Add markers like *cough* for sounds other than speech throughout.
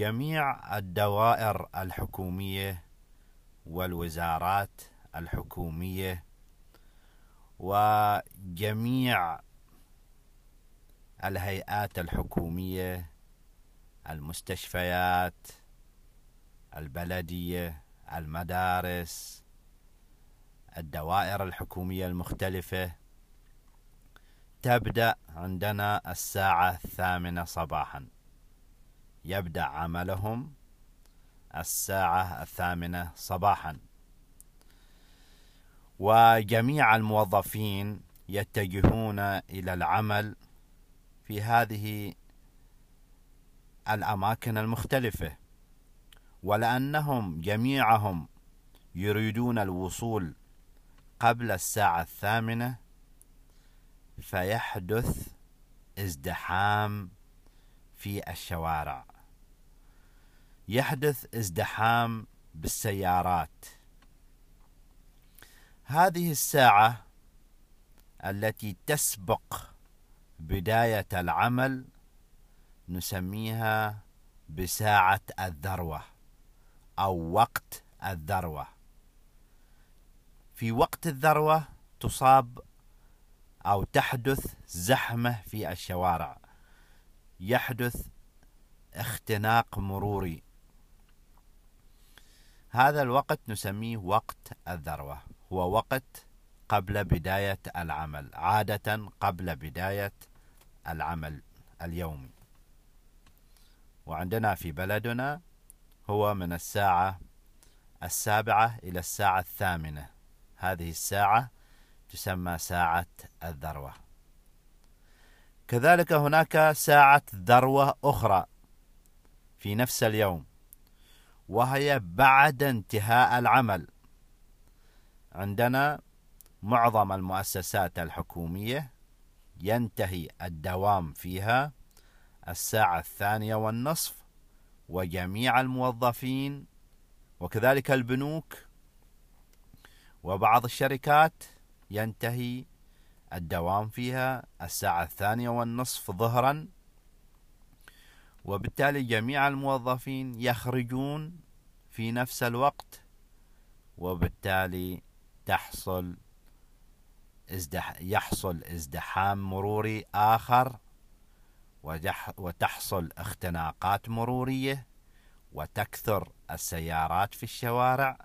جميع الدوائر الحكومية والوزارات الحكومية وجميع الهيئات الحكومية المستشفيات البلدية المدارس الدوائر الحكومية المختلفة. تبدأ عندنا الساعة الثامنة صباحا. يبدأ عملهم الساعة الثامنة صباحا. وجميع الموظفين يتجهون إلى العمل في هذه الأماكن المختلفة ولأنهم جميعهم يريدون الوصول قبل الساعة الثامنة فيحدث ازدحام في الشوارع. يحدث ازدحام بالسيارات. هذه الساعة التي تسبق بداية العمل نسميها بساعة الذروة أو وقت الذروة. في وقت الذروة تصاب أو تحدث زحمة في الشوارع. يحدث اختناق مروري. هذا الوقت نسميه وقت الذروة. هو وقت قبل بداية العمل عادة قبل بداية العمل اليومي. وعندنا في بلدنا هو من الساعة السابعة إلى الساعة الثامنة. هذه الساعة تسمى ساعة الذروة. كذلك هناك ساعة ذروة أخرى في نفس اليوم. وهي بعد انتهاء العمل. عندنا معظم المؤسسات الحكومية ينتهي الدوام فيها الساعة الثانية والنصف وجميع الموظفين وكذلك البنوك وبعض الشركات ينتهي الدوام فيها الساعة الثانية والنصف ظهرا وبالتالي جميع الموظفين يخرجون في نفس الوقت وبالتالي تحصل ازدح يحصل ازدحام مروري آخر وتحصل اختناقات مرورية وتكثر السيارات في الشوارع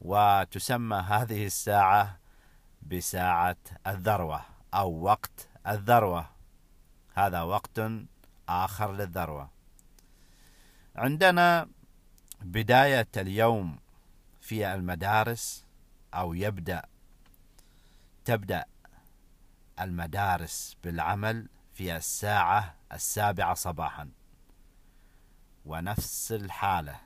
وتسمى هذه الساعة بساعة الذروة أو وقت الذروة. هذا وقت آخر للذروة. عندنا بداية اليوم في المدارس أو يبدأ تبدأ المدارس بالعمل في الساعة السابعة صباحا. ونفس الحالة.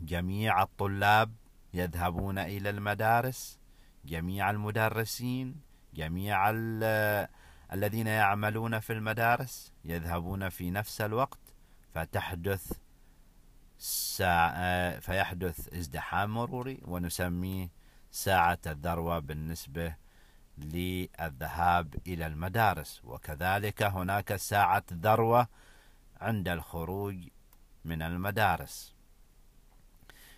جميع الطلاب يذهبون إلى المدارس جميع المدرسين جميع الذين يعملون في المدارس يذهبون في نفس الوقت فتحدث ساعة فيحدث ازدحام مروري ونسميه ساعة الذروة بالنسبة للذهاب إلى المدارس. وكذلك هناك ساعة ذروة عند الخروج من المدارس.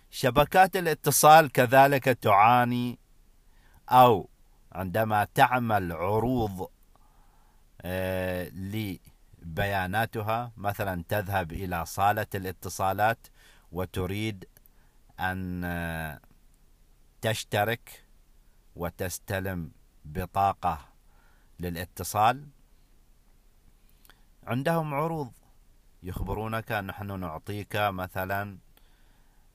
شبكات الاتصال كذلك تعاني أو عندما تعمل عروض آه، لبياناتها. مثلا تذهب إلى صالة الاتصالات وتريد أن آه، تشترك وتستلم بطاقة للاتصال. عندهم عروض يخبرونك نحن نعطيك مثلا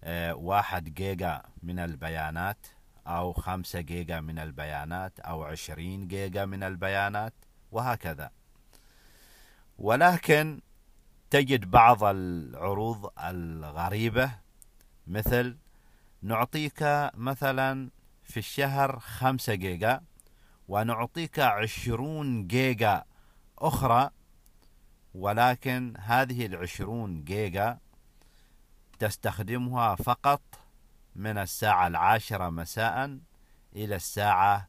آه، واحد جيجا من البيانات أو خمسة جيجا من البيانات أو عشرين جيجا من البيانات. وهكذا. ولكن تجد بعض العروض الغريبة مثل نعطيك مثلا في الشهر خمسة جيجا ونعطيك عشرون جيجا أخرى ولكن هذه العشرون جيجا تستخدمها فقط من الساعة العاشرة مساء إلى الساعة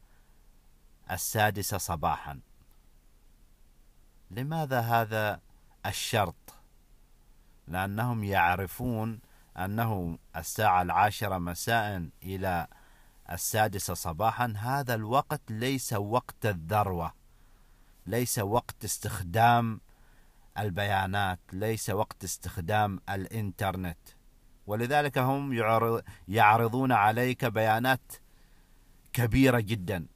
السادسة صباحا. لماذا هذا الشرط؟ لأنهم يعرفون أنه الساعة العاشرة مساء إلى السادسة صباحا هذا الوقت ليس وقت الذروة ليس وقت استخدام البيانات ليس وقت استخدام الإنترنت. ولذلك هم يعرضون عليك بيانات كبيرة جدا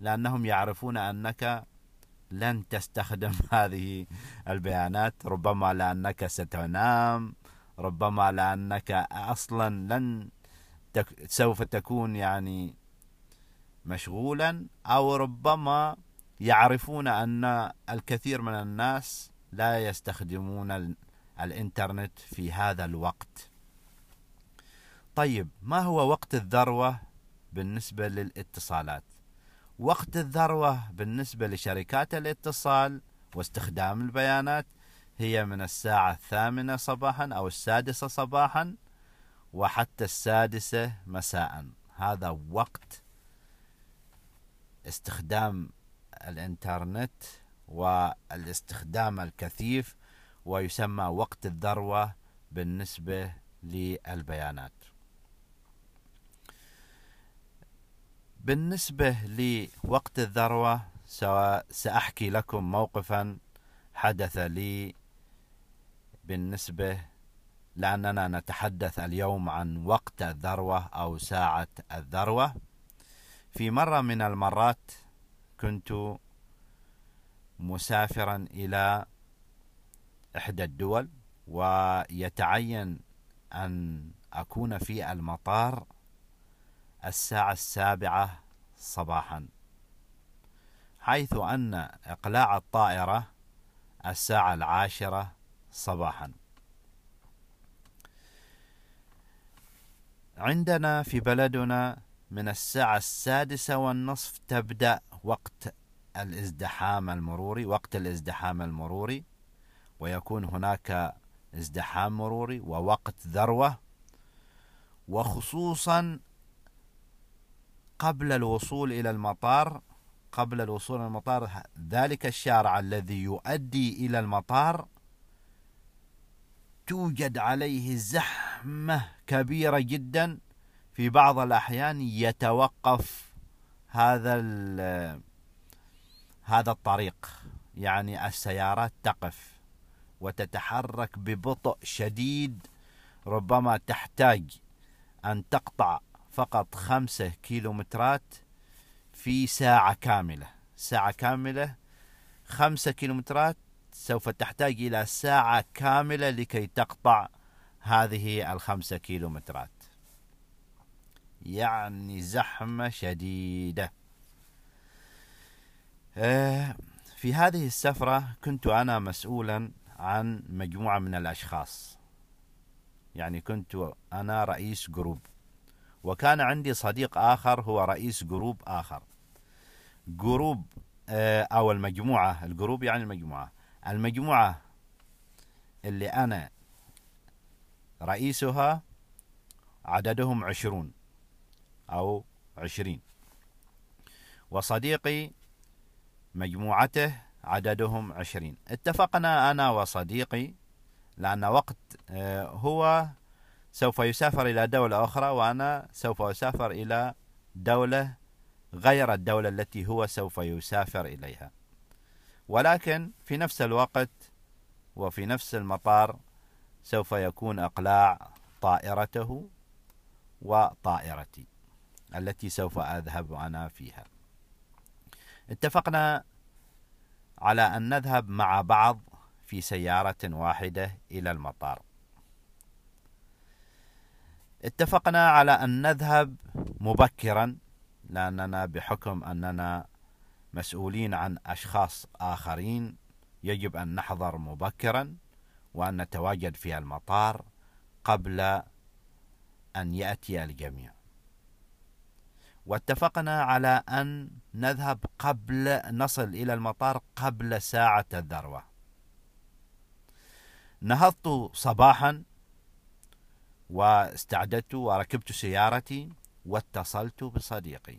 لأنهم يعرفون أنك لن تستخدم *laughs* هذه البيانات. ربما لأنك ستنام ربما لأنك أصلا لن تك سوف تكون يعني مشغولا أو ربما يعرفون أن الكثير من الناس لا يستخدمون الإنترنت في هذا الوقت. طيب ما هو وقت الذروة بالنسبة للاتصالات؟ وقت الذروة بالنسبة لشركات الاتصال واستخدام البيانات هي من الساعة الثامنة صباحا أو السادسة صباحا وحتى السادسة مساء. هذا وقت استخدام الإنترنت والاستخدام الكثيف ويسمى وقت الذروة بالنسبة للبيانات. بالنسبة لوقت الذروة سأحكي لكم موقفا حدث لي بالنسبة لأننا نتحدث اليوم عن وقت الذروة أو ساعة الذروة. في مرة من المرات كنت مسافرا إلى إحدى الدول ويتعين أن أكون في المطار الساعة السابعة صباحا. حيث أن إقلاع الطائرة الساعة العاشرة صباحا. عندنا في بلدنا من الساعة السادسة والنصف تبدأ وقت الازدحام المروري وقت الازدحام المروري ويكون هناك ازدحام مروري ووقت ذروة وخصوصا قبل الوصول إلى المطار قبل الوصول إلى المطار ذلك الشارع الذي يؤدي إلى المطار توجد عليه زحمة كبيرة جدا. في بعض الأحيان يتوقف هذا هذا الطريق. يعني السيارات تقف وتتحرك ببطء شديد ربما تحتاج أن تقطع فقط خمسة كيلومترات في ساعة كاملة. ساعة كاملة خمسة كيلومترات سوف تحتاج إلى ساعة كاملة لكي تقطع هذه الخمسة كيلومترات. يعني زحمة شديدة. آه، في هذه السفرة كنت أنا مسؤولا عن مجموعة من الأشخاص. يعني كنت أنا رئيس group. وكان عندي صديق آخر هو رئيس group آخر. group آه، أو المجموعة. ال group يعني المجموعة. المجموعة اللي أنا رئيسها عددهم عشرون أو عشرين. وصديقي مجموعته عددهم عشرين. اتفقنا أنا وصديقي لأن وقت آه، هو سوف يسافر إلى دولة أخرى وأنا سوف أسافر إلى دولة غير الدولة التي هو سوف يسافر إليها. ولكن في نفس الوقت وفي نفس المطار سوف يكون إقلاع طائرته وطائرتي التي سوف أذهب أنا فيها. اتفقنا على أن نذهب مع بعض في سيارة واحدة إلى المطار. اتفقنا على أن نذهب مبكرا لأننا بحكم أننا مسؤولين عن أشخاص آخرين يجب أن نحضر مبكرا وأن نتواجد في المطار قبل أن يأتي الجميع. واتفقنا على أن نذهب قبل نصل إلى المطار قبل ساعة الذروة. نهضت صباحا واستعددت وركبت سيارتي واتصلت بصديقي.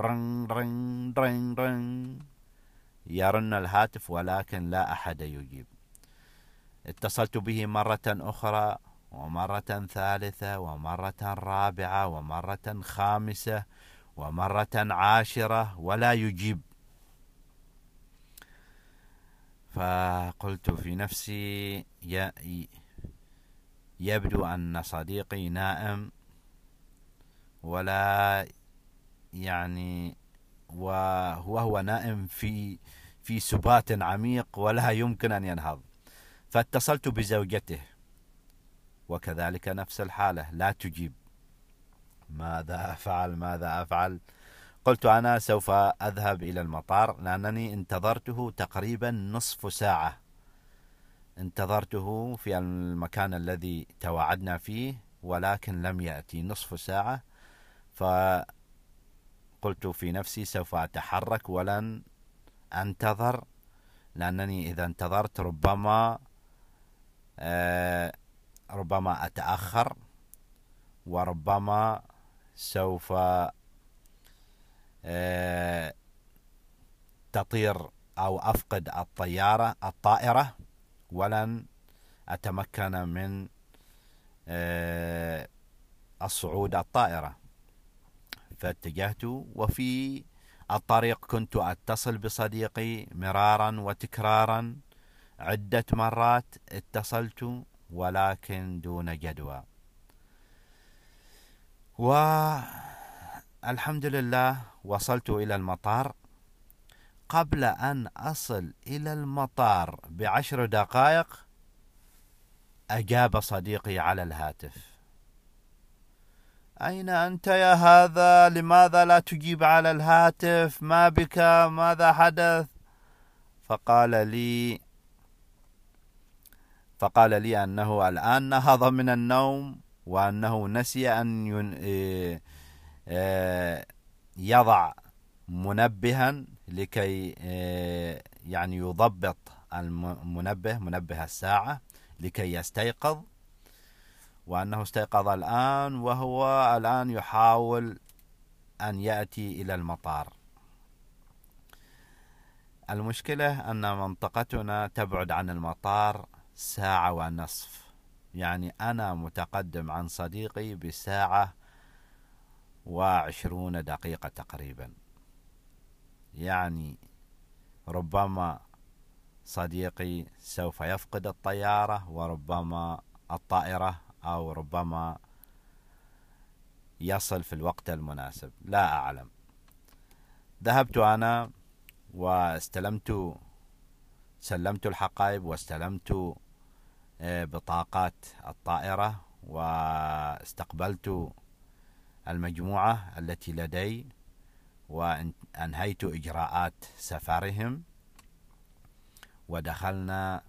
رن رن رن رن. يرن الهاتف ولكن لا أحد يجيب. اتصلت به مرة أخرى ومرة ثالثة ومرة رابعة ومرة خامسة ومرة عاشرة ولا يجيب. فقلت في نفسي يبدو أن صديقي نائم ولا يعني وهو نائم في في سبات عميق ولا يمكن أن ينهض. فاتصلت بزوجته وكذلك نفس الحالة لا تجيب. ماذا أفعل؟ ماذا أفعل؟ قلت أنا سوف أذهب إلى المطار لأنني انتظرته تقريبا نصف ساعة. انتظرته في المكان الذي توعدنا فيه ولكن لم يأتي. نصف ساعة. فقلت في نفسي سوف أتحرك ولن أنتظر لأنني إذا انتظرت ربما آه، ربما أتأخر وربما سوف آه، تطير أو أفقد الطيارة الطائرة. ولن أتمكن من آه، الصعود الطائرة. فاتجهت وفي الطريق كنت أتصل بصديقي مرارا وتكرارا. عدة مرات اتصلت ولكن دون جدوى. والحمد لله وصلت إلى المطار. قبل أن أصل إلى المطار بعشر دقائق أجاب صديقي على الهاتف. أين أنت يا هذا؟ لماذا لا تجيب على الهاتف؟ ما بك؟ ماذا حدث؟ فقال لي فقال لي أنه الآن نهض من النوم وأنه نسي أن إيه، إيه، يضع منبها لكي إيه، يعني يضبط المنبه منبه الساعة لكي يستيقظ. وأنه استيقظ الآن وهو الآن يحاول أن يأتي إلى المطار. المشكلة أن منطقتنا تبعد عن المطار ساعة ونصف. يعني أنا متقدم عن صديقي بساعة وعشرون دقيقة تقريبا. يعني ربما صديقي سوف يفقد الطيارة وربما الطائرة أو ربما يصل في الوقت المناسب. لا أعلم. ذهبت أنا واستلمت سلمت الحقائب واستلمت آه، بطاقات الطائرة واستقبلت المجموعة التي لدي. وأنهيت إجراءات سفرهم ودخلنا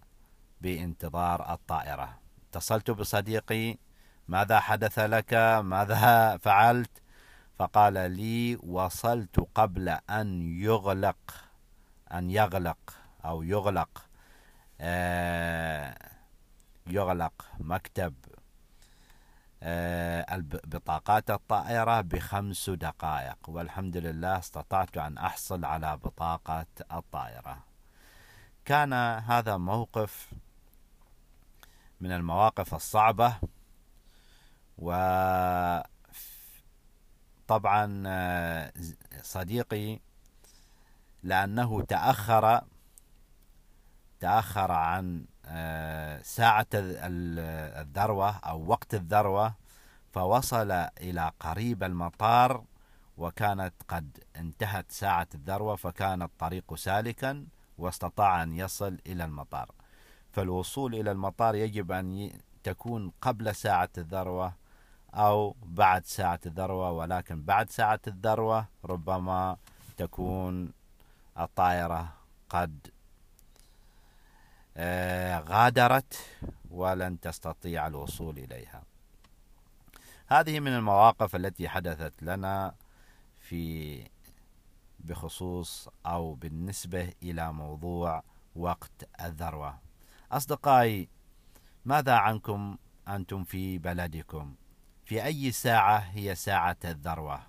بانتظار الطائرة. اتصلت بصديقي ماذا حدث لك؟ ماذا فعلت؟ فقال لي وصلت قبل أن يغلق أن يغلق أو يغلق آه يغلق مكتب بطاقات الطائرة بخمس دقائق. والحمد لله استطعت أن أحصل على بطاقة الطائرة. كان هذا موقف من المواقف الصعبة وطبعا آه، صديقي لأنه تأخر تأخر عن آه، ساعة الذروة أو وقت الذروة فوصل إلى قريب المطار وكانت قد انتهت ساعة الذروة فكان الطريق سالكا واستطاع أن يصل إلى المطار. فالوصول إلى المطار يجب أن تكون قبل ساعة الذروة أو بعد ساعة الذروة ولكن بعد ساعة الذروة ربما تكون الطائرة قد غادرت ولن تستطيع الوصول إليها. هذه من المواقف التي حدثت لنا في بخصوص أو بالنسبة إلى موضوع وقت الذروة. أصدقائي ماذا عنكم أنتم في بلدكم؟ في أي ساعة هي ساعة الذروة؟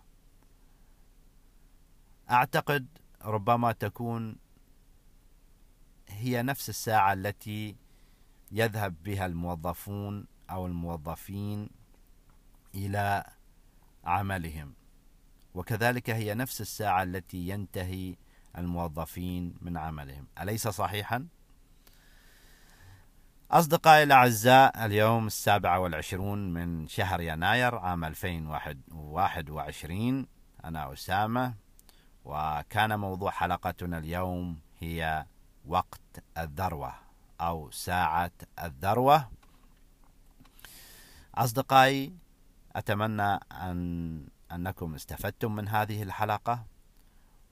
أعتقد ربما تكون هي نفس الساعة التي يذهب بها الموظفون أو الموظفين إلى عملهم وكذلك هي نفس الساعة التي ينتهي الموظفين من عملهم أليس صحيحا؟ أصدقائي الأعزاء اليوم السابع والعشرون من شهر يناير عام 2021 أنا أسامة وكان موضوع حلقتنا اليوم هي وقت الذروة أو ساعة الذروة. أصدقائي أتمنى أن أنكم استفدتم من هذه الحلقة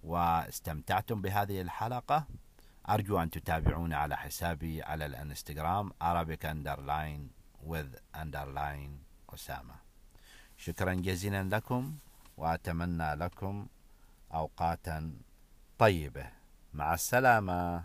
واستمتعتم بهذه الحلقة. أرجو أن تتابعوني على حسابي على الانستغرام Arabic underline with underline أسامة. شكرا جزيلا لكم وأتمنى لكم أوقاتا طيبة. مع السلامة.